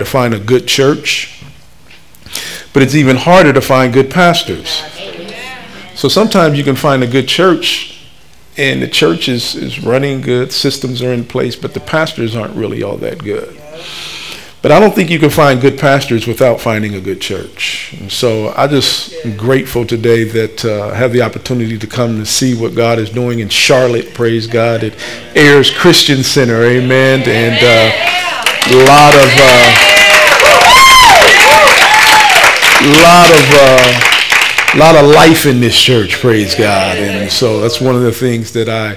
to find a good church, but it's even harder to find good pastors. So sometimes you can find a good church and the church is, is running good, systems are in place, but the pastors aren't really all that good. But I don't think you can find good pastors without finding a good church. And so I just am grateful today that uh, I have the opportunity to come to see what God is doing in Charlotte, praise God, at Ayers Christian Center, amen. And uh, a lot of, uh, lot of, uh, lot of life in this church, praise God. And so that's one of the things that I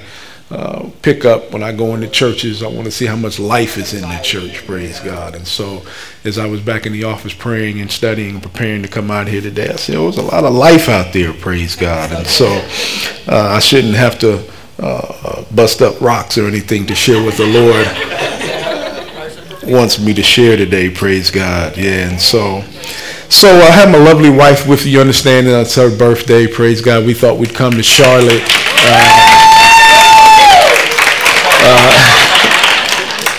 uh, pick up when I go into churches. I want to see how much life is in the church, praise God. And so, as I was back in the office praying and studying and preparing to come out here today, I said, oh, there's a lot of life out there, praise God. And so, uh, I shouldn't have to uh, bust up rocks or anything to share with the Lord wants me to share today, praise God. Yeah, and so. So I have my lovely wife with you, understanding it's her birthday, praise God. We thought we'd come to Charlotte. Uh, uh,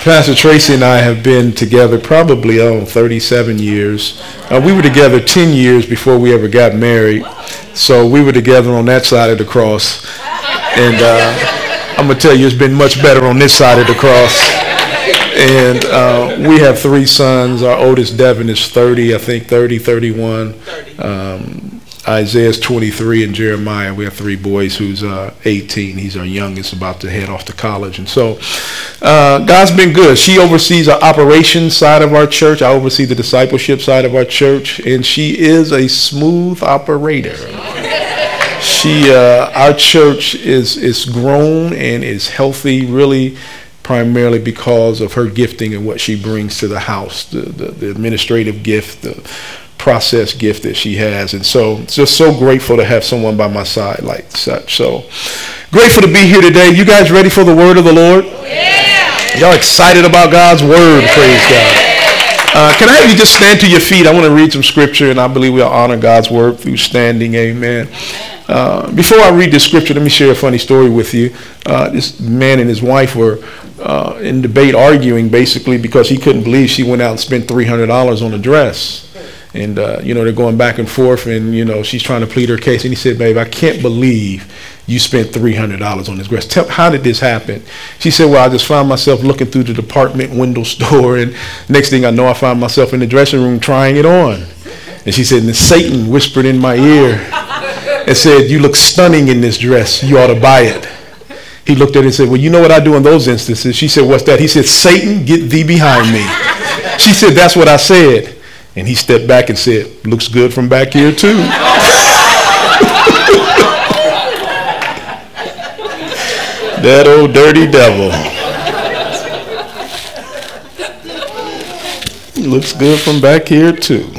Pastor Tracy and I have been together probably oh, 37 years. Uh, we were together 10 years before we ever got married. So we were together on that side of the cross. And uh, I'm to tell you, it's been much better on this side of the cross. And uh, we have three sons. Our oldest, Devin, is 30, I think 30, 31. Um, Isaiah's 23 and Jeremiah. We have three boys who's uh, 18. He's our youngest, about to head off to college. And so uh, God's been good. She oversees the operations side of our church. I oversee the discipleship side of our church. And she is a smooth operator. She, uh, our church is, is grown and is healthy, really primarily because of her gifting and what she brings to the house, the, the, the administrative gift, the process gift that she has. And so just so grateful to have someone by my side like such. So grateful to be here today. You guys ready for the word of the Lord? Yeah. Y'all excited about God's word? Yeah. Praise God. Uh, can I have you just stand to your feet? I want to read some scripture, and I believe we'll honor God's word through standing. Amen. Uh, before I read the scripture, let me share a funny story with you. Uh, this man and his wife were uh, in debate, arguing basically because he couldn't believe she went out and spent $300 on a dress. And uh, you know they're going back and forth and you know she's trying to plead her case. And he said babe i can't believe you spent $300 on this dress. Tell, how did this happen? She said well i just found myself looking through the department window store and next thing i know i found myself in the dressing room trying it on. And she said and satan whispered in my ear and said you look stunning in this dress. You ought to buy it he looked at it and said well you know what i do in those instances she said what's that he said satan get thee behind me she said that's what i said and he stepped back and said, Looks good from back here, too. that old dirty devil. Looks good from back here, too.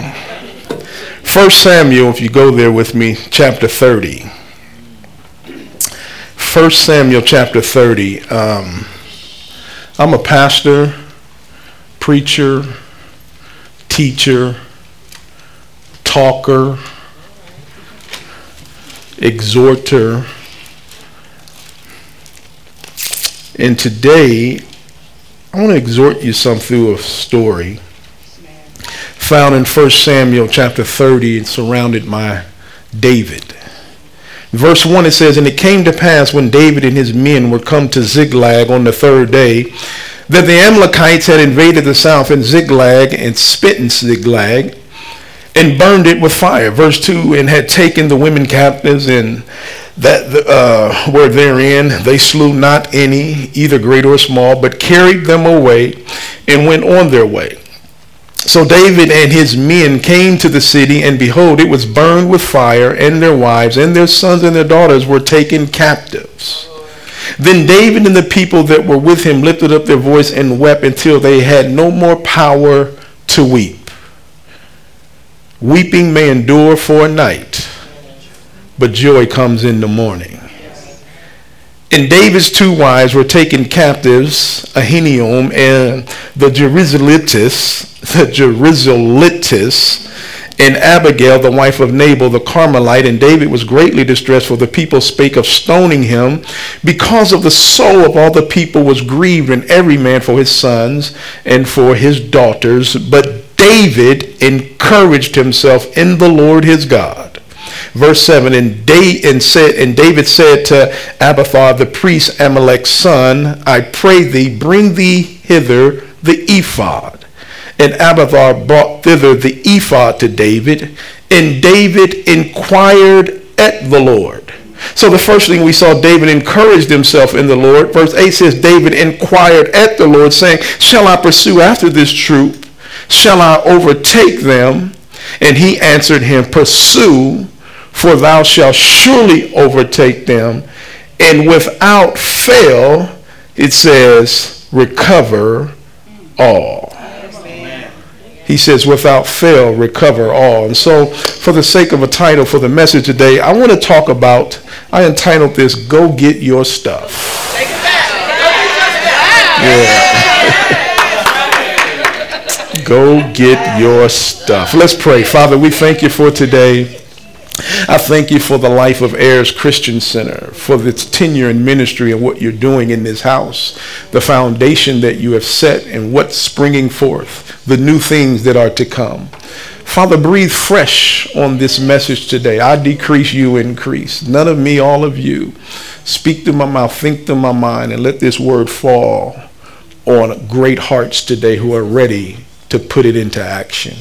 First Samuel, if you go there with me, chapter 30. First Samuel chapter 30. Um, I'm a pastor, preacher, teacher, talker, exhorter. And today, I want to exhort you some through a story found in 1 Samuel chapter 30 and surrounded by David. Verse 1 it says, And it came to pass when David and his men were come to Ziklag on the third day that the Amalekites had invaded the south in Ziklag and smitten Ziklag and burned it with fire. Verse 2 and had taken the women captives and that uh, were therein. They slew not any, either great or small, but carried them away and went on their way. So David and his men came to the city, and behold, it was burned with fire, and their wives and their sons and their daughters were taken captives. Then David and the people that were with him lifted up their voice and wept until they had no more power to weep. Weeping may endure for a night, but joy comes in the morning. And David's two wives were taken captives, Ahinoam and the Jerizelitis, the Jerizelitis, and Abigail, the wife of Nabal the Carmelite. And David was greatly distressed, for the people spake of stoning him, because of the soul of all the people was grieved, and every man for his sons and for his daughters. But David encouraged himself in the Lord his God. Verse 7 and, da- and, said, and David said to Abiathar the priest, Ahimelech's son, I pray thee, bring thee hither the ephod. And Abiathar brought thither the ephod to David, and David inquired at the Lord. So the first thing we saw, David encouraged himself in the Lord. Verse 8 says, David inquired at the Lord, saying, Shall I pursue after this troop? Shall I overtake them? And he answered him, Pursue, for thou shalt surely overtake them. And without fail, it says, recover all he says, without fail, recover all. And so, for the sake of a title for the message today, I want to talk about, I entitled this, Go Get Your Stuff. Yeah. Go get your stuff. Let's pray. Father, we thank you for today. I thank you for the life of Ayers Christian Center, for its tenure in ministry and what you're doing in this house, the foundation that you have set and what's springing forth, the new things that are to come. Father, breathe fresh on this message today. I decrease, you increase. None of me, all of you. Speak through my mouth, think through my mind, and let this word fall on great hearts today who are ready to put it into action.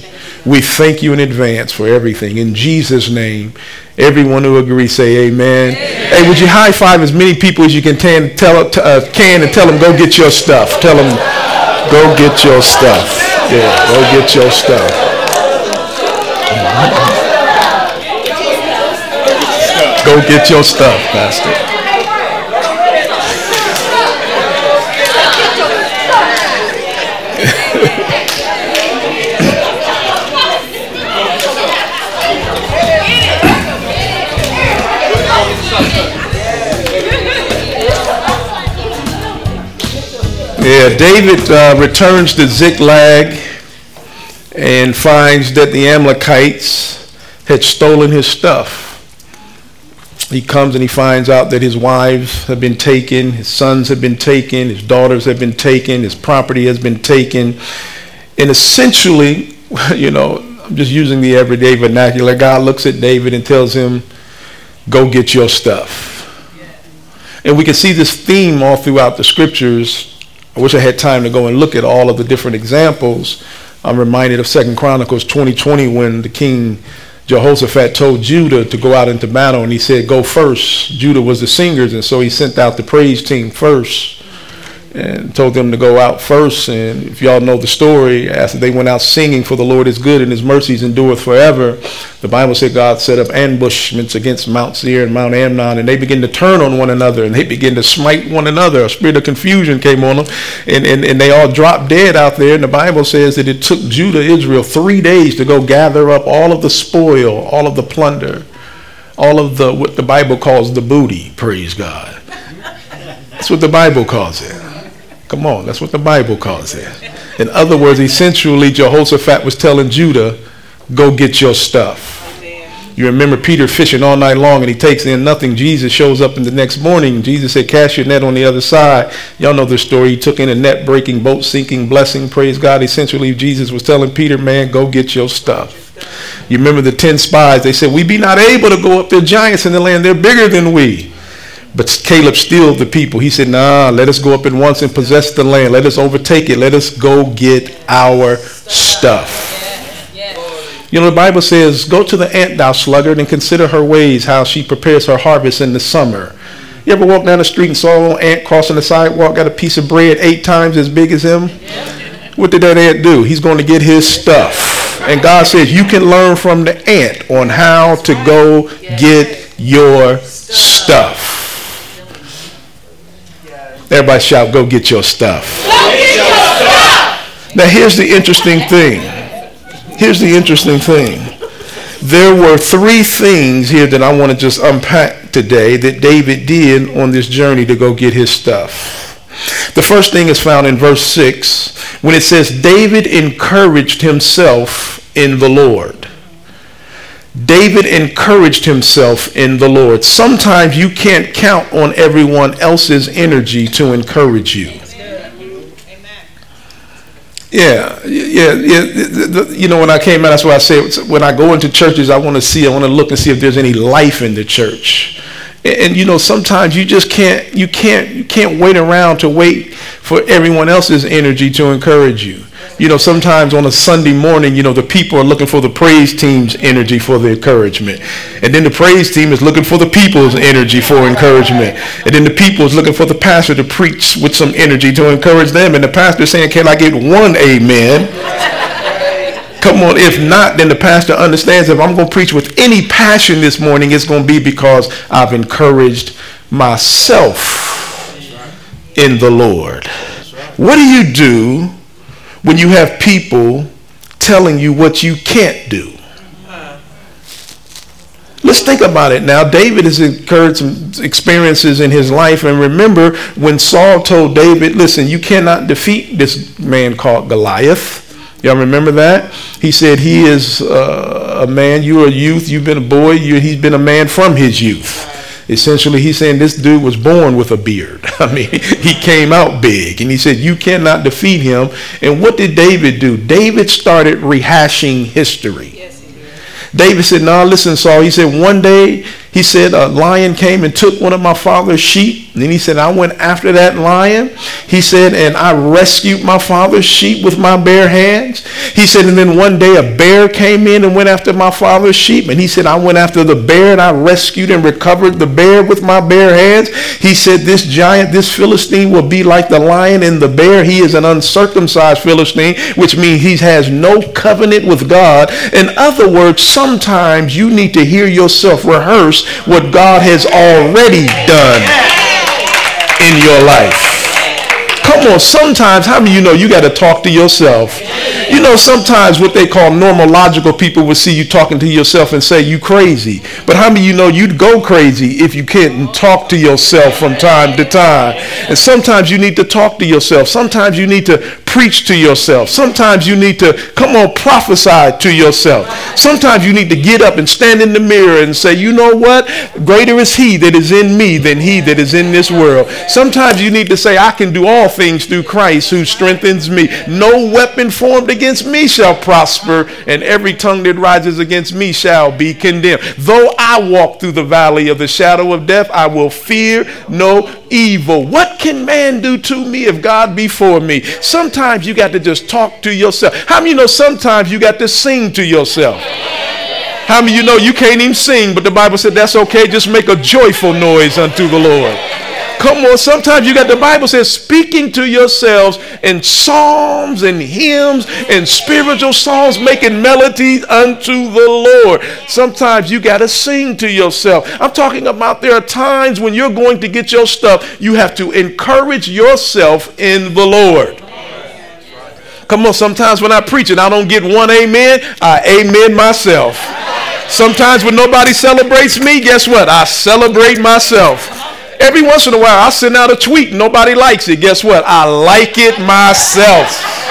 We thank you in advance for everything. In Jesus' name, everyone who agrees say amen. amen. Hey, would you high five as many people as you can, tan, tell, uh, can and tell them, go get your stuff. Tell them, go get your stuff. Yeah, go get your stuff. Go get your stuff, Pastor. Yeah, David uh, returns to Ziklag and finds that the Amalekites had stolen his stuff. He comes and he finds out that his wives have been taken, his sons have been taken, his daughters have been taken, his property has been taken. And essentially, you know, I'm just using the everyday vernacular. God looks at David and tells him, Go get your stuff. And we can see this theme all throughout the scriptures I wish I had time to go and look at all of the different examples. I'm reminded of Second Chronicles 2020 when the king Jehoshaphat told Judah to go out into battle and he said, go first. Judah was the singers and so he sent out the praise team first and told them to go out first. And if y'all know the story, after they went out singing, For the Lord is good and his mercies endureth forever, the Bible said God set up ambushments against Mount Seir and Mount Ammon, and they began to turn on one another and they began to smite one another. A spirit of confusion came on them, and, and, and they all dropped dead out there. And the Bible says that it took Judah, Israel, three days to go gather up all of the spoil, all of the plunder, all of the what the Bible calls the booty, praise God. That's what the Bible calls it. Come on, that's what the Bible calls it. In other words, essentially, Jehoshaphat was telling Judah, go get your stuff. You remember Peter fishing all night long and he takes in nothing. Jesus shows up in the next morning. Jesus said, Cast your net on the other side. Y'all know the story. He took in a net breaking, boat sinking blessing. Praise God. Essentially, Jesus was telling Peter, Man, go get your stuff. You remember the 10 spies. They said, We be not able to go up. They're giants in the land. They're bigger than we. But Caleb stilled the people. He said, Nah, let us go up at once and possess the land. Let us overtake it. Let us go get our stuff. You know, the Bible says, Go to the ant, thou sluggard, and consider her ways, how she prepares her harvest in the summer. You ever walk down the street and saw an ant crossing the sidewalk, got a piece of bread eight times as big as him? What did that ant do? He's going to get his stuff. And God says, You can learn from the ant on how to go get your stuff. Everybody shout, go get your stuff. Get your stuff. Now, here's the interesting thing. Here's the interesting thing. There were three things here that I want to just unpack today that David did on this journey to go get his stuff. The first thing is found in verse 6 when it says, David encouraged himself in the Lord. David encouraged himself in the Lord. Sometimes you can't count on everyone else's energy to encourage you. Yeah, yeah, yeah. You know, when I came out, that's why I say when I go into churches, I want to see, I want to look and see if there's any life in the church. And, and you know, sometimes you just can't, you can't, you can't wait around to wait for everyone else's energy to encourage you you know, sometimes on a Sunday morning, you know, the people are looking for the praise team's energy for the encouragement. And then the praise team is looking for the people's energy for encouragement. And then the people is looking for the pastor to preach with some energy to encourage them. And the pastor is saying, can I get one amen? Come on, if not, then the pastor understands if I'm going to preach with any passion this morning, it's going to be because I've encouraged myself in the Lord. What do you do when you have people telling you what you can't do. Let's think about it now. David has incurred some experiences in his life. And remember when Saul told David, listen, you cannot defeat this man called Goliath. Y'all remember that? He said, he is uh, a man, you're a youth, you've been a boy, you, he's been a man from his youth. Essentially, he's saying this dude was born with a beard. I mean, he came out big. And he said, You cannot defeat him. And what did David do? David started rehashing history. Yes, David said, No, nah, listen, Saul. He said, One day he said, A lion came and took one of my father's sheep. And then he said, I went after that lion. He said, and I rescued my father's sheep with my bare hands. He said, and then one day a bear came in and went after my father's sheep. And he said, I went after the bear and I rescued and recovered the bear with my bare hands. He said, This giant, this Philistine will be like the lion and the bear. He is an uncircumcised Philistine, which means he has no covenant with God. In other words, sometimes you need to hear yourself rehearse what God has already done in your life. Come on, sometimes, how many you know you got to talk to yourself? You know, sometimes what they call normal logical people will see you talking to yourself and say you crazy. But how many you know you'd go crazy if you can't talk to yourself from time to time? And sometimes you need to talk to yourself. Sometimes you need to preach to yourself. Sometimes you need to come on prophesy to yourself. Sometimes you need to get up and stand in the mirror and say, you know what? Greater is he that is in me than he that is in this world. Sometimes you need to say, I can do all things through Christ who strengthens me. No weapon formed against me shall prosper, and every tongue that rises against me shall be condemned. Though I walk through the valley of the shadow of death, I will fear no evil. What can man do to me if God be for me? Sometimes you got to just talk to yourself. How many you know sometimes you got to sing to yourself? How many you know you can't even sing, but the Bible said that's okay, just make a joyful noise unto the Lord. Come on, sometimes you got the Bible says speaking to yourselves in psalms and hymns and spiritual songs, making melodies unto the Lord. Sometimes you got to sing to yourself. I'm talking about there are times when you're going to get your stuff, you have to encourage yourself in the Lord. Come on, sometimes when I preach and I don't get one amen, I amen myself. Sometimes when nobody celebrates me, guess what? I celebrate myself. Every once in a while, I send out a tweet. Nobody likes it. Guess what? I like it myself.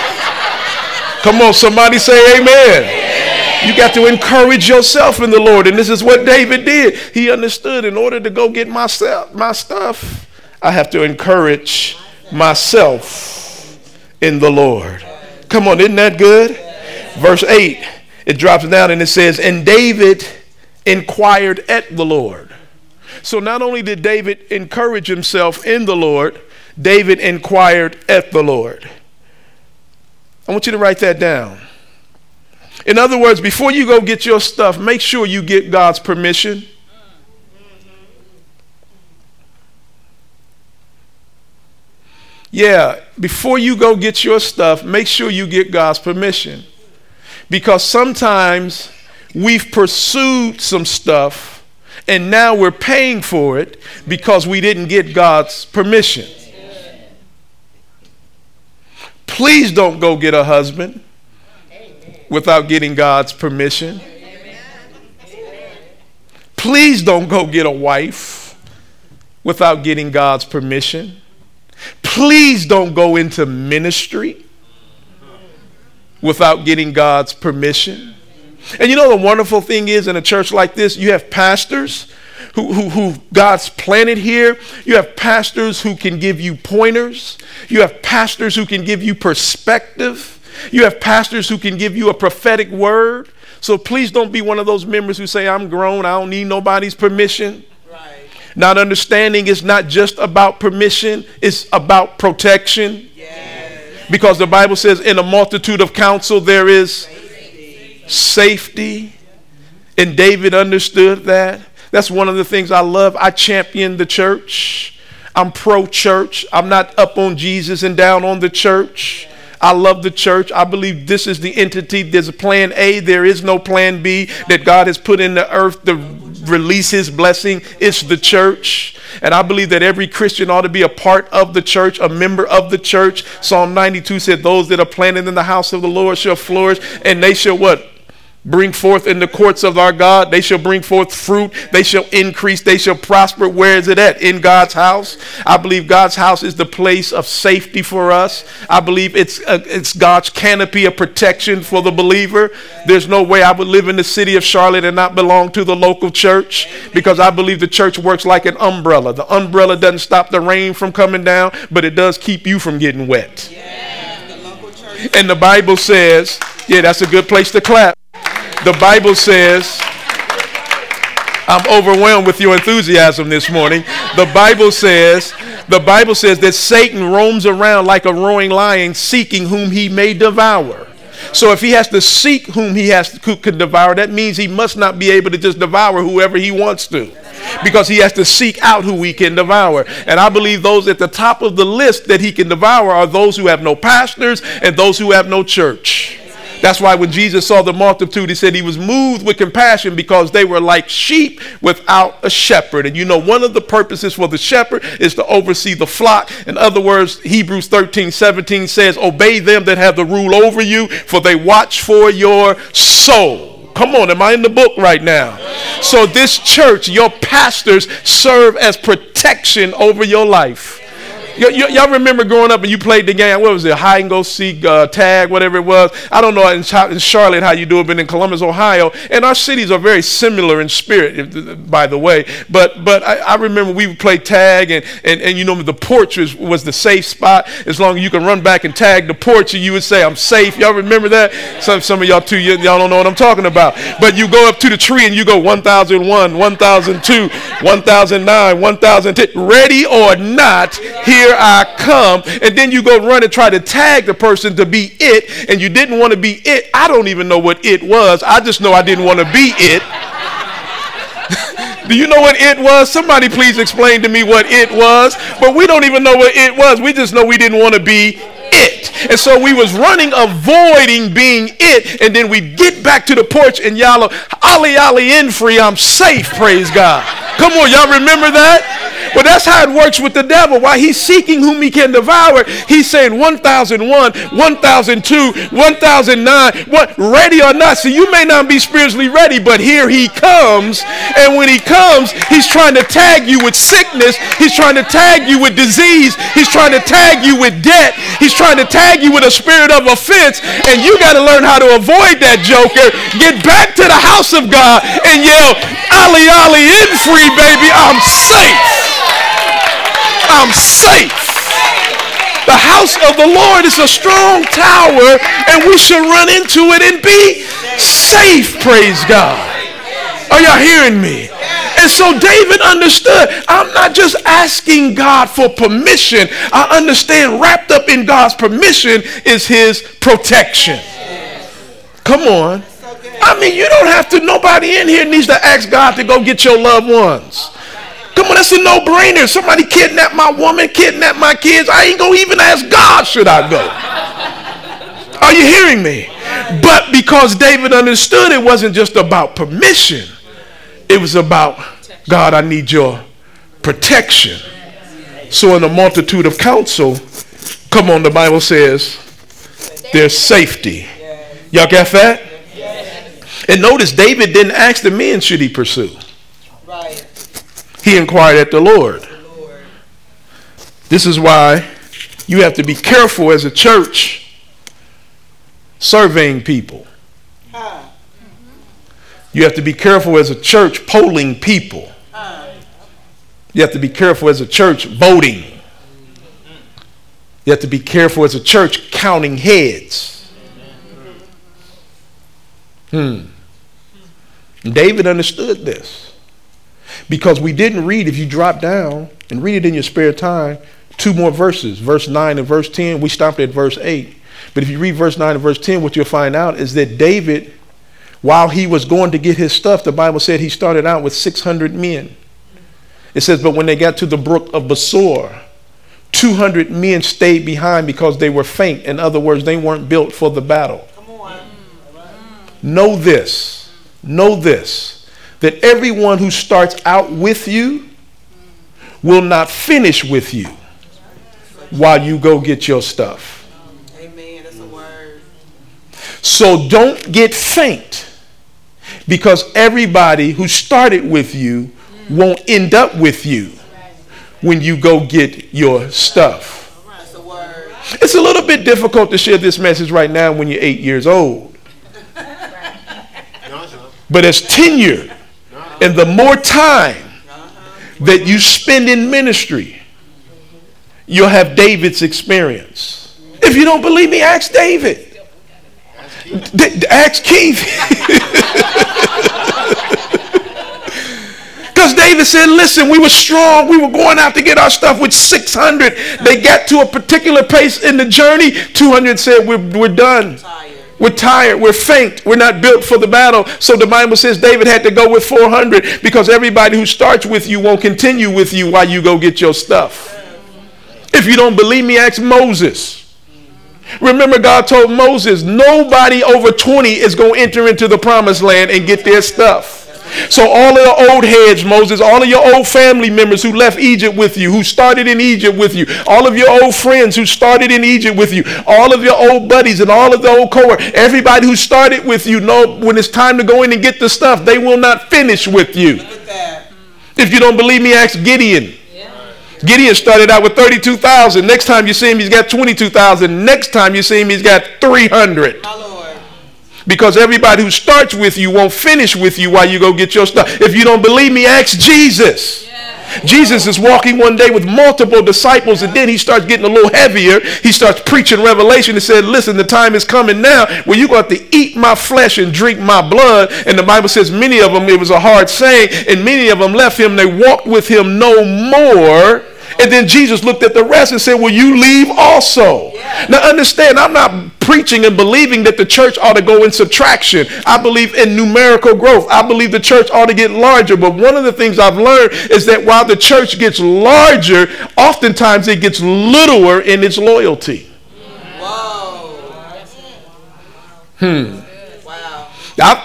Come on, somebody say amen. You got to encourage yourself in the Lord. And this is what David did. He understood in order to go get myself, my stuff, I have to encourage myself in the Lord. Come on, isn't that good? Verse 8, it drops down and it says, And David inquired at the Lord. So not only did David encourage himself in the Lord, David inquired at the Lord. I want you to write that down. In other words, before you go get your stuff, make sure you get God's permission. Yeah, before you go get your stuff, make sure you get God's permission. Because sometimes we've pursued some stuff and now we're paying for it because we didn't get God's permission. Please don't go get a husband without getting God's permission. Please don't go get a wife without getting God's permission. Please don't go into ministry without getting God's permission. And you know the wonderful thing is in a church like this, you have pastors who, who, who God's planted here. You have pastors who can give you pointers. You have pastors who can give you perspective. You have pastors who can give you a prophetic word. So please don't be one of those members who say, I'm grown, I don't need nobody's permission. Right. Not understanding is not just about permission, it's about protection. Yes. Because the Bible says, in a multitude of counsel, there is. Safety. And David understood that. That's one of the things I love. I champion the church. I'm pro church. I'm not up on Jesus and down on the church. I love the church. I believe this is the entity. There's a plan A, there is no plan B that God has put in the earth to release his blessing. It's the church. And I believe that every Christian ought to be a part of the church, a member of the church. Psalm 92 said, Those that are planted in the house of the Lord shall flourish, and they shall what? Bring forth in the courts of our God. They shall bring forth fruit. They shall increase. They shall prosper. Where is it at? In God's house. I believe God's house is the place of safety for us. I believe it's uh, it's God's canopy of protection for the believer. There's no way I would live in the city of Charlotte and not belong to the local church because I believe the church works like an umbrella. The umbrella doesn't stop the rain from coming down, but it does keep you from getting wet. And the Bible says, yeah, that's a good place to clap. The Bible says, I'm overwhelmed with your enthusiasm this morning. The Bible says, the Bible says that Satan roams around like a roaring lion seeking whom he may devour. So if he has to seek whom he has to, could devour, that means he must not be able to just devour whoever he wants to. Because he has to seek out who he can devour. And I believe those at the top of the list that he can devour are those who have no pastors and those who have no church. That's why when Jesus saw the multitude, he said he was moved with compassion because they were like sheep without a shepherd. And you know, one of the purposes for the shepherd is to oversee the flock. In other words, Hebrews 13 17 says, Obey them that have the rule over you, for they watch for your soul. Come on, am I in the book right now? So, this church, your pastors serve as protection over your life. Y- y- y'all remember growing up and you played the game, what was it, hide and go seek, uh, tag, whatever it was. I don't know in, in, Charlotte how you do it, but in Columbus, Ohio, and our cities are very similar in spirit, by the way. But but I, I remember we would play tag, and, and, and you know, the porch was, was the safe spot. As long as you can run back and tag the porch, and you would say, I'm safe. Y'all remember that? Some, some of y'all too, y'all don't know what I'm talking about. But you go up to the tree and you go 1001, 1002, 1009, 1010, ready or not, here here I come. And then you go run and try to tag the person to be it, and you didn't want to be it. I don't even know what it was. I just know I didn't want to be it. Do you know what it was? Somebody please explain to me what it was. But we don't even know what it was. We just know we didn't want to be it. And so we was running, avoiding being it. And then we get back to the porch and y'all, ollie ollie in free, I'm safe, praise God. Come on, y'all remember that? Well, that's how it works with the devil. While he's seeking whom he can devour, he's saying 1001, 1002, 1009, what, ready or not. So you may not be spiritually ready, but here he comes. And when he comes, he's trying to tag you with sickness. He's trying to tag you with disease. He's trying to tag you with debt. He's trying to tag you with a spirit of offense. And you got to learn how to avoid that joker. Get back to the house of God and yell, ollie ollie in free, baby. I'm safe. I'm safe. The house of the Lord is a strong tower, and we should run into it and be safe. Praise God. Are y'all hearing me? And so David understood. I'm not just asking God for permission. I understand wrapped up in God's permission is his protection. Come on. I mean, you don't have to, nobody in here needs to ask God to go get your loved ones. Come on, that's a no-brainer. Somebody kidnapped my woman, kidnapped my kids. I ain't gonna even ask God, should I go? Are you hearing me? But because David understood it wasn't just about permission, it was about God, I need your protection. So in a multitude of counsel, come on, the Bible says there's safety. Y'all get that? And notice David didn't ask the men should he pursue. Right. He inquired at the Lord. This is why you have to be careful as a church surveying people. You have to be careful as a church polling people. You have to be careful as a church voting. You have to be careful as a church counting heads. Hmm. David understood this because we didn't read, if you drop down and read it in your spare time, two more verses, verse 9 and verse 10. We stopped at verse 8. But if you read verse 9 and verse 10, what you'll find out is that David, while he was going to get his stuff, the Bible said he started out with 600 men. It says, but when they got to the brook of Besor, 200 men stayed behind because they were faint. In other words, they weren't built for the battle. Know this, know this, that everyone who starts out with you will not finish with you while you go get your stuff. Amen. That's a word. So don't get faint because everybody who started with you won't end up with you when you go get your stuff. That's a word. It's a little bit difficult to share this message right now when you're eight years old. But as tenure and the more time that you spend in ministry, you'll have David's experience. If you don't believe me, ask David. D- ask Keith. Because David said, listen, we were strong. We were going out to get our stuff with 600. They got to a particular place in the journey. 200 said, we're, we're done. We're tired. We're faint. We're not built for the battle. So the Bible says David had to go with 400 because everybody who starts with you won't continue with you while you go get your stuff. If you don't believe me, ask Moses. Remember, God told Moses, nobody over 20 is going to enter into the promised land and get their stuff. So, all of the old heads, Moses, all of your old family members who left Egypt with you, who started in Egypt with you, all of your old friends who started in Egypt with you, all of your old buddies and all of the old co everybody who started with you, know when it's time to go in and get the stuff, they will not finish with you. If you don't believe me, ask Gideon. Gideon started out with 32,000. Next time you see him, he's got 22,000. Next time you see him, he's got 300. Because everybody who starts with you won't finish with you while you go get your stuff. If you don't believe me, ask Jesus. Jesus is walking one day with multiple disciples, and then he starts getting a little heavier. He starts preaching revelation. He said, Listen, the time is coming now where you're going to have to eat my flesh and drink my blood. And the Bible says many of them, it was a hard saying, and many of them left him. They walked with him no more and then Jesus looked at the rest and said, Will you leave also? Yeah. Now, understand, I'm not preaching and believing that the church ought to go in subtraction. I believe in numerical growth. I believe the church ought to get larger. But one of the things I've learned is that while the church gets larger, oftentimes it gets littler in its loyalty. Whoa. Hmm. Wow.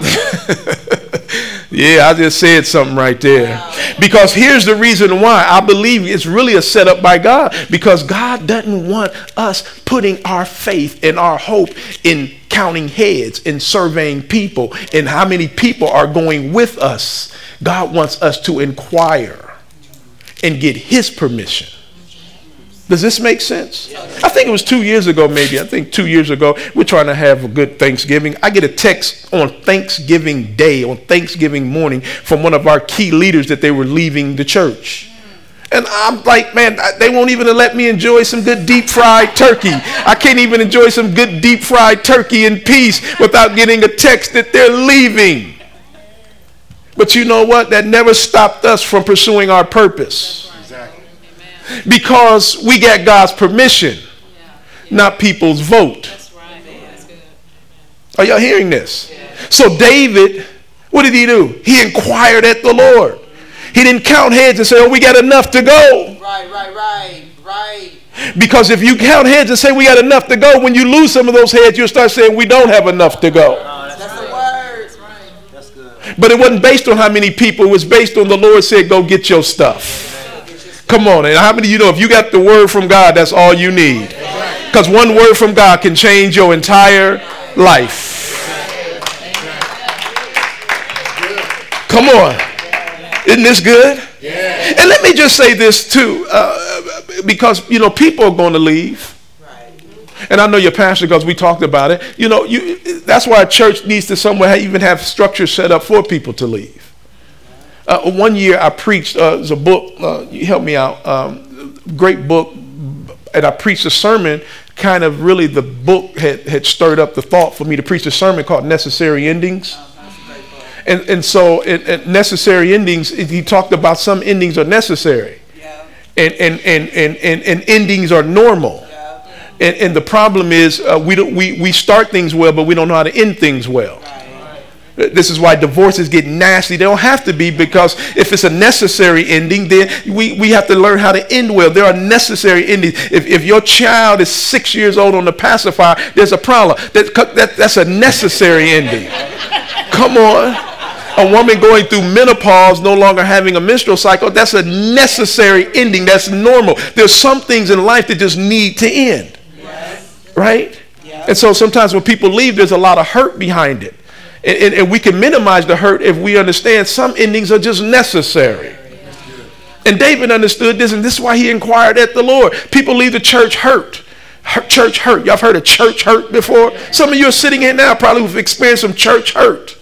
Yeah, I just said something right there. Because here's the reason why. I believe it's really a setup by God. Because God doesn't want us putting our faith and our hope in counting heads and surveying people and how many people are going with us. God wants us to inquire and get his permission. Does this make sense? I think it was two years ago, maybe. I think two years ago, we're trying to have a good Thanksgiving. I get a text on Thanksgiving Day, on Thanksgiving morning, from one of our key leaders that they were leaving the church. And I'm like, man, they won't even let me enjoy some good deep fried turkey. I can't even enjoy some good deep fried turkey in peace without getting a text that they're leaving. But you know what? That never stopped us from pursuing our purpose because we got God's permission, not people's vote. Are y'all hearing this? So David, what did he do? He inquired at the Lord. He didn't count heads and say, "Oh, we got enough to go." Right, right, right, right. Because if you count heads and say we got enough to go, when you lose some of those heads, you'll start saying we don't have enough to go. that's, the word. That's good. But it wasn't based on how many people. It was based on the Lord said, "Go get your stuff." Come on. And how many of you know if you got the word from God, that's all you need? Because one word from God can change your entire life. Come on. Isn't this good? And let me just say this too, uh, because, you know, people are going to leave. and I know your pastor because we talked about it. You know, you, that's why a church needs to somewhere even have structure set up for people to leave. Uh, one year I preached, uh, it a book, uh, you help me out, um, great book, and I preached a sermon. Kind of really, the book had, had stirred up the thought for me to preach a sermon called Necessary Endings. And, and so, in, in necessary endings, he talked about some endings are necessary, Yeah. and, and, and, and, and, and endings are normal. Yeah. And, and the problem is uh, we, don't, we, we start things well, but we don't know how to end things well. This is why divorces get nasty. They don't have to be because if it's a necessary ending, then we, we have to learn how to end well. There are necessary endings. If, if your child is six years old on the pacifier, there's a problem. That, that, that's a necessary ending. Come on. A woman going through menopause, no longer having a menstrual cycle, that's a necessary ending. That's normal. There's some things in life that just need to end. Right? And so sometimes when people leave, there's a lot of hurt behind it. And, and, and we can minimize the hurt if we understand some endings are just necessary. And David understood this, and this is why he inquired at the Lord. People leave the church hurt. Church hurt. Y'all have heard of church hurt before? Some of you are sitting here now probably who've experienced some church hurt.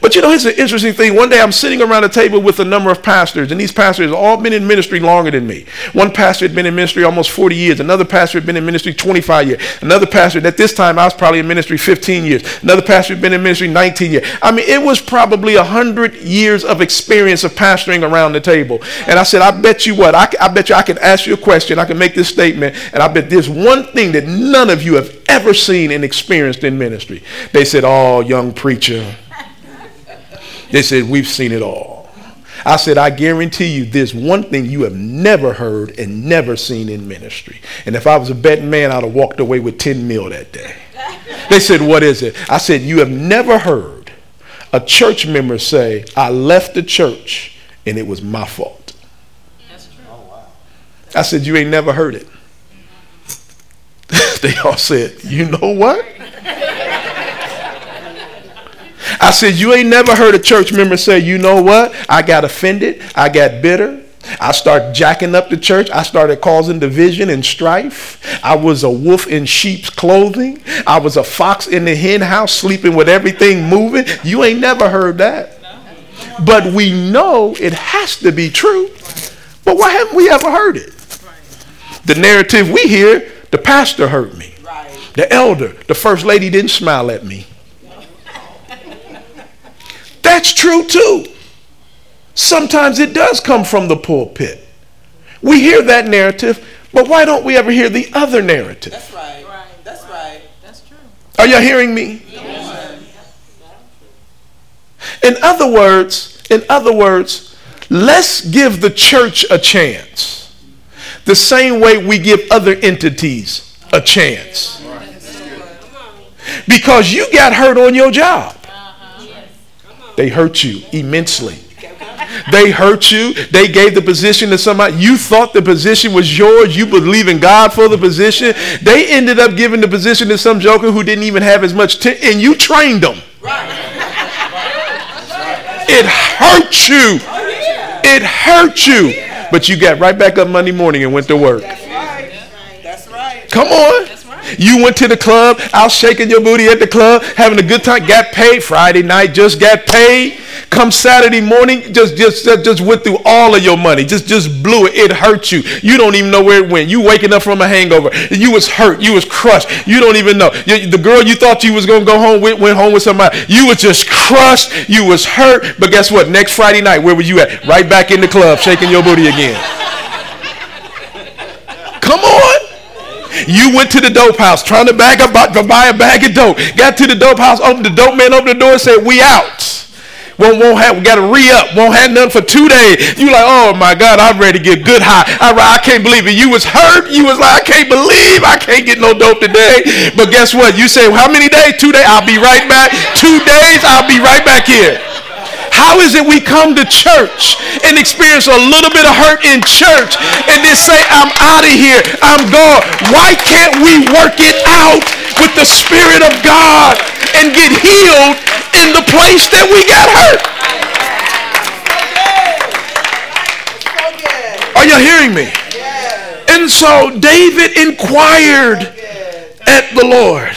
But you know, here's an interesting thing. One day I'm sitting around a table with a number of pastors, and these pastors have all been in ministry longer than me. One pastor had been in ministry almost 40 years. Another pastor had been in ministry 25 years. Another pastor, at this time, I was probably in ministry 15 years. Another pastor had been in ministry 19 years. I mean, it was probably 100 years of experience of pastoring around the table. And I said, I bet you what, I, I bet you I can ask you a question, I can make this statement, and I bet there's one thing that none of you have ever seen and experienced in ministry. They said, Oh, young preacher. They said, We've seen it all. I said, I guarantee you there's one thing you have never heard and never seen in ministry. And if I was a betting man, I'd have walked away with 10 mil that day. They said, What is it? I said, You have never heard a church member say, I left the church and it was my fault. That's true. Oh, I said, You ain't never heard it. they all said, You know what? I said, You ain't never heard a church member say, You know what? I got offended. I got bitter. I started jacking up the church. I started causing division and strife. I was a wolf in sheep's clothing. I was a fox in the hen house sleeping with everything moving. You ain't never heard that. But we know it has to be true. But why haven't we ever heard it? The narrative we hear, the pastor hurt me. The elder, the first lady didn't smile at me. That's true too. Sometimes it does come from the pulpit. We hear that narrative, but why don't we ever hear the other narrative? That's right. That's right. That's true. Are you hearing me? In other words, in other words, let's give the church a chance. The same way we give other entities a chance. Because you got hurt on your job. They hurt you immensely. They hurt you. They gave the position to somebody. You thought the position was yours. You believe in God for the position. They ended up giving the position to some joker who didn't even have as much, t- and you trained them. It hurt you. It hurt you. But you got right back up Monday morning and went to work. That's right. That's right. Come on. You went to the club, out shaking your booty at the club, having a good time, got paid Friday night, just got paid. Come Saturday morning, just just just went through all of your money. Just just blew it. It hurt you. You don't even know where it went. You waking up from a hangover. You was hurt. You was crushed. You don't even know. You- the girl you thought you was gonna go home with went home with somebody. You was just crushed. You was hurt. But guess what? Next Friday night, where were you at? Right back in the club, shaking your booty again. Come on. You went to the dope house trying to bag to buy a bag of dope. Got to the dope house, opened the dope man opened the door and said, "We out." Won't, won't have, we got to re up. Won't have nothing for two days. You like, oh my God, I'm ready to get good high. I, I can't believe it. You was hurt. You was like, I can't believe I can't get no dope today. But guess what? You say, well, how many days? Two days. I'll be right back. Two days. I'll be right back here. How is it we come to church and experience a little bit of hurt in church and then say, I'm out of here, I'm gone? Why can't we work it out with the Spirit of God and get healed in the place that we got hurt? Are you hearing me? And so David inquired at the Lord.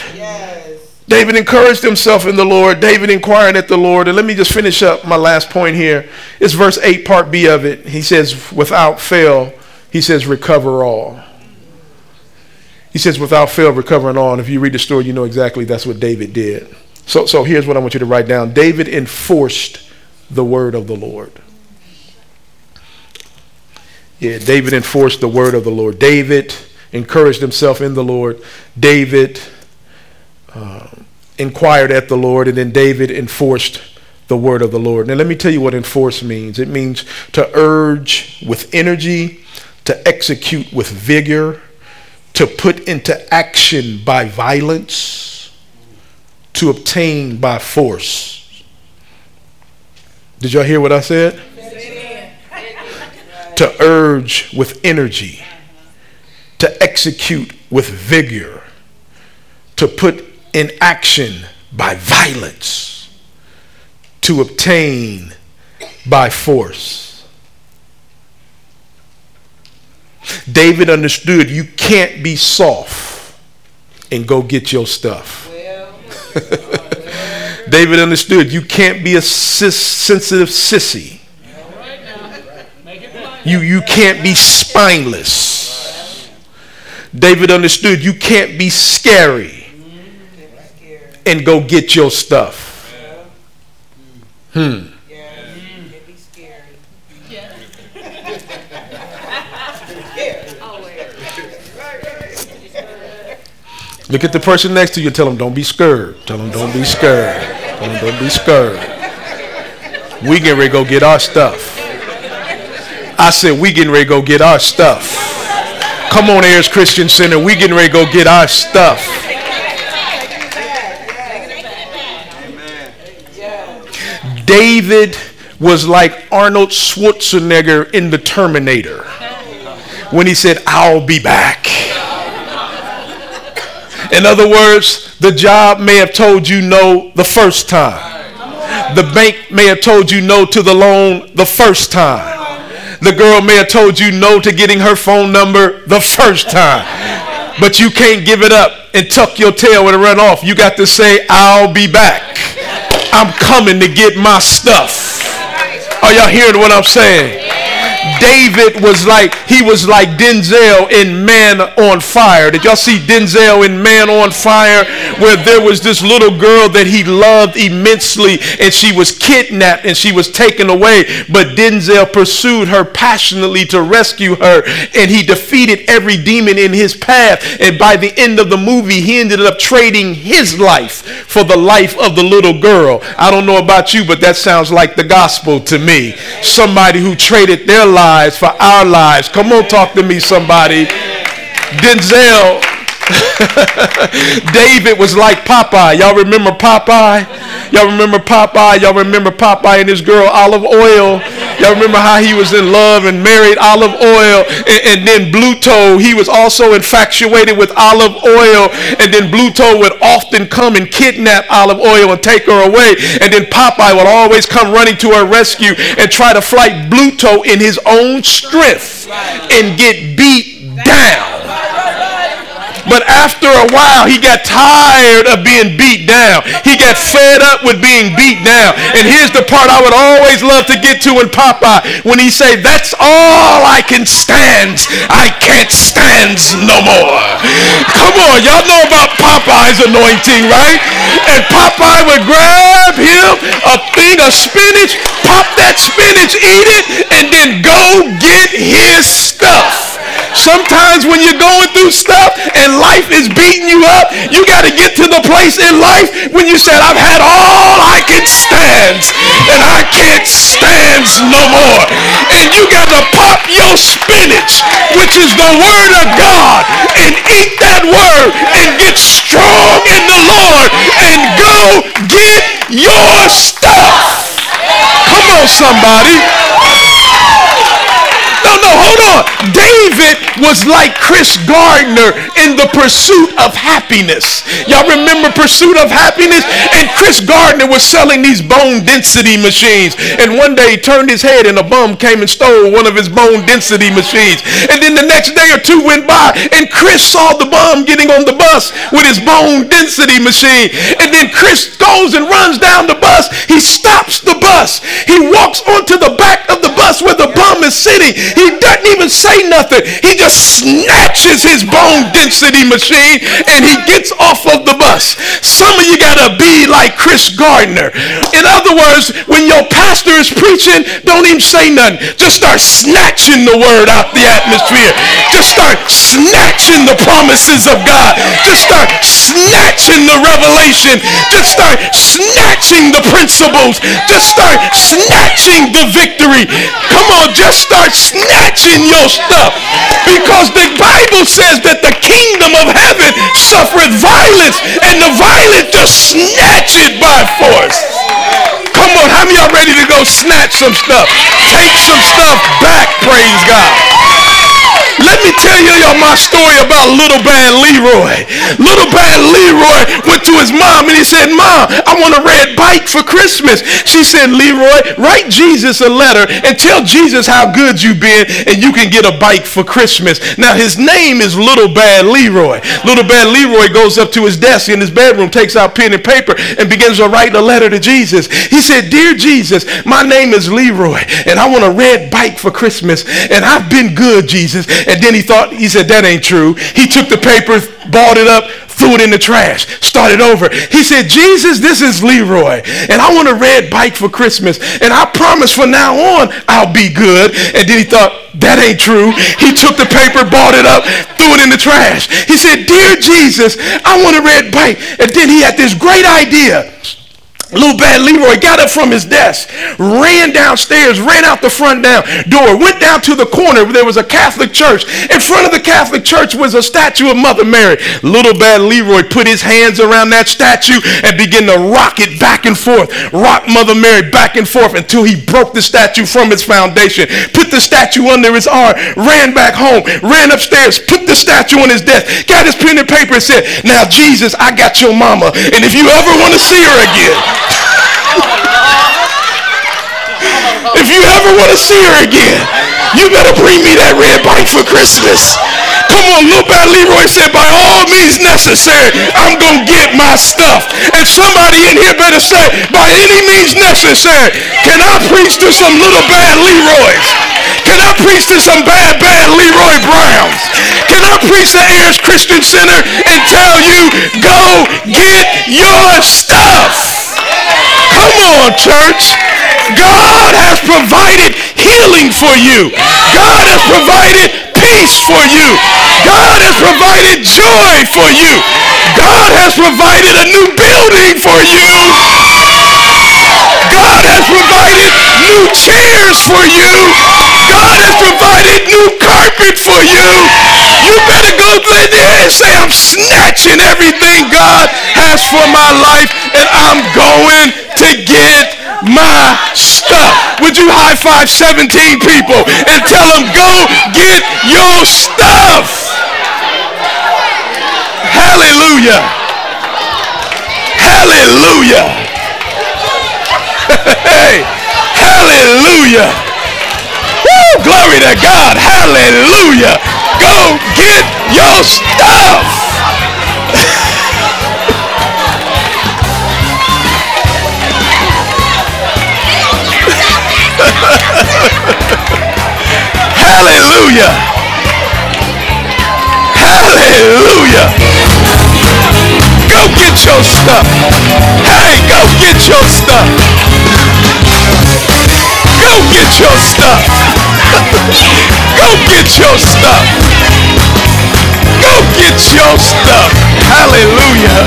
David encouraged himself in the Lord. David inquired at the Lord. And let me just finish up my last point here. It's verse 8, part B of it. He says, without fail, he says, recover all. He says, without fail, recovering all. And if you read the story, you know exactly that's what David did. So, so here's what I want you to write down David enforced the word of the Lord. Yeah, David enforced the word of the Lord. David encouraged himself in the Lord. David inquired at the Lord, and then David enforced the word of the Lord. Now, let me tell you what enforce means it means to urge with energy, to execute with vigor, to put into action by violence, to obtain by force. Did y'all hear what I said? to urge with energy, to execute with vigor, to put in action by violence, to obtain by force. David understood you can't be soft and go get your stuff. David understood you can't be a sis- sensitive sissy you, you can't be spineless. David understood you can't be scary and go get your stuff. Hmm. Look at the person next to you tell them, don't be scared. Tell them, don't be scared. Tell them, don't be scared. We get ready to go get our stuff. I said, we getting ready to go get our stuff. Come on, Ayers Christian Center. We getting ready to go get our stuff. David was like Arnold Schwarzenegger in The Terminator when he said, I'll be back. In other words, the job may have told you no the first time. The bank may have told you no to the loan the first time. The girl may have told you no to getting her phone number the first time. But you can't give it up and tuck your tail and run off. You got to say, I'll be back. I'm coming to get my stuff. Are y'all hearing what I'm saying? David was like, he was like Denzel in Man on Fire. Did y'all see Denzel in Man on Fire? Where there was this little girl that he loved immensely and she was kidnapped and she was taken away. But Denzel pursued her passionately to rescue her and he defeated every demon in his path. And by the end of the movie, he ended up trading his life for the life of the little girl. I don't know about you, but that sounds like the gospel to me. Somebody who traded their lives for our lives. Come on, talk to me, somebody. Denzel David was like Popeye. Y'all remember Popeye? Y'all remember Popeye? Y'all remember Popeye and his girl Olive Oyl? Y'all remember how he was in love and married Olive Oyl? And, and then Bluto, he was also infatuated with Olive Oyl. And then Bluto would often come and kidnap Olive Oyl and take her away. And then Popeye would always come running to her rescue and try to fight Bluto in his own strength and get beat down. But after a while, he got tired of being beat down. He got fed up with being beat down. And here's the part I would always love to get to in Popeye when he say, that's all I can stand. I can't stand no more. Come on, y'all know about Popeye's anointing, right? And Popeye would grab him a thing of spinach, pop that spinach, eat it, and then go get his stuff. Sometimes when you're going through stuff and life is beating you up, you got to get to the place in life when you said, I've had all I can stand and I can't stand no more. And you got to pop your spinach, which is the word of God, and eat that word and get strong in the Lord and go get your stuff. Come on, somebody. No, no, hold on. David was like Chris Gardner in the pursuit of happiness. Y'all remember Pursuit of Happiness? And Chris Gardner was selling these bone density machines. And one day he turned his head and a bum came and stole one of his bone density machines. And then the next day or two went by and Chris saw the bum getting on the bus with his bone density machine. And then Chris goes and runs down the bus. He stops the bus. He walks onto the back of the bus where the bum is sitting. He doesn't even say nothing. He just snatches his bone density machine and he gets off of the bus. Some of you got to be like Chris Gardner. In other words, when your pastor is preaching, don't even say nothing. Just start snatching the word out the atmosphere. Just start snatching the promises of God. Just start snatching the revelation. Just start snatching the principles. Just start snatching the victory. Come on, just start snatching your stuff. Because the Bible says that the kingdom of heaven suffereth violence, and the violent just snatch it by force. Come on, how many y'all ready to go snatch some stuff? Take some stuff back, praise God. Let me tell you my story about little bad Leroy. Little bad Leroy went to his mom and he said, Mom, I want a red bike for Christmas. She said, Leroy, write Jesus a letter and tell Jesus how good you've been and you can get a bike for Christmas. Now his name is Little Bad Leroy. Little Bad Leroy goes up to his desk in his bedroom, takes out pen and paper and begins to write a letter to Jesus. He said, Dear Jesus, my name is Leroy and I want a red bike for Christmas and I've been good, Jesus. And then he thought, he said, that ain't true. He took the paper, balled it up, threw it in the trash, started over. He said, Jesus, this is Leroy, and I want a red bike for Christmas, and I promise from now on I'll be good. And then he thought, that ain't true. He took the paper, balled it up, threw it in the trash. He said, Dear Jesus, I want a red bike. And then he had this great idea. Little bad Leroy got up from his desk, ran downstairs, ran out the front down door, went down to the corner there was a Catholic church. In front of the Catholic church was a statue of Mother Mary. Little bad Leroy put his hands around that statue and began to rock it back and forth, rock Mother Mary back and forth until he broke the statue from its foundation, put the statue under his arm, ran back home, ran upstairs, put the statue on his desk, got his pen and paper and said, now Jesus, I got your mama. And if you ever want to see her again, if you ever want to see her again, you better bring me that red bike for Christmas. Come on, little bad Leroy said, by all means necessary, I'm going to get my stuff. And somebody in here better say, by any means necessary, can I preach to some little bad Leroys? Can I preach to some bad, bad Leroy Browns? Can I preach to Ayers Christian Center and tell you, go get your stuff? Come on, church. God has provided healing for you. God has provided peace for you. God has provided joy for you. God has provided a new building for you. God has provided new chairs for you. God has provided new carpet for you. You better go there and say, I'm snatching everything God has for my life and I'm going to get my stuff. Would you high five 17 people and tell them, go get your stuff? Hallelujah. Hallelujah. hey, hallelujah. Woo, glory to God. Hallelujah. Go get your stuff. Hallelujah. Hallelujah. Go get your stuff. Hey, go get your stuff. Go get your stuff. Go get your stuff. Go get your stuff. Hallelujah.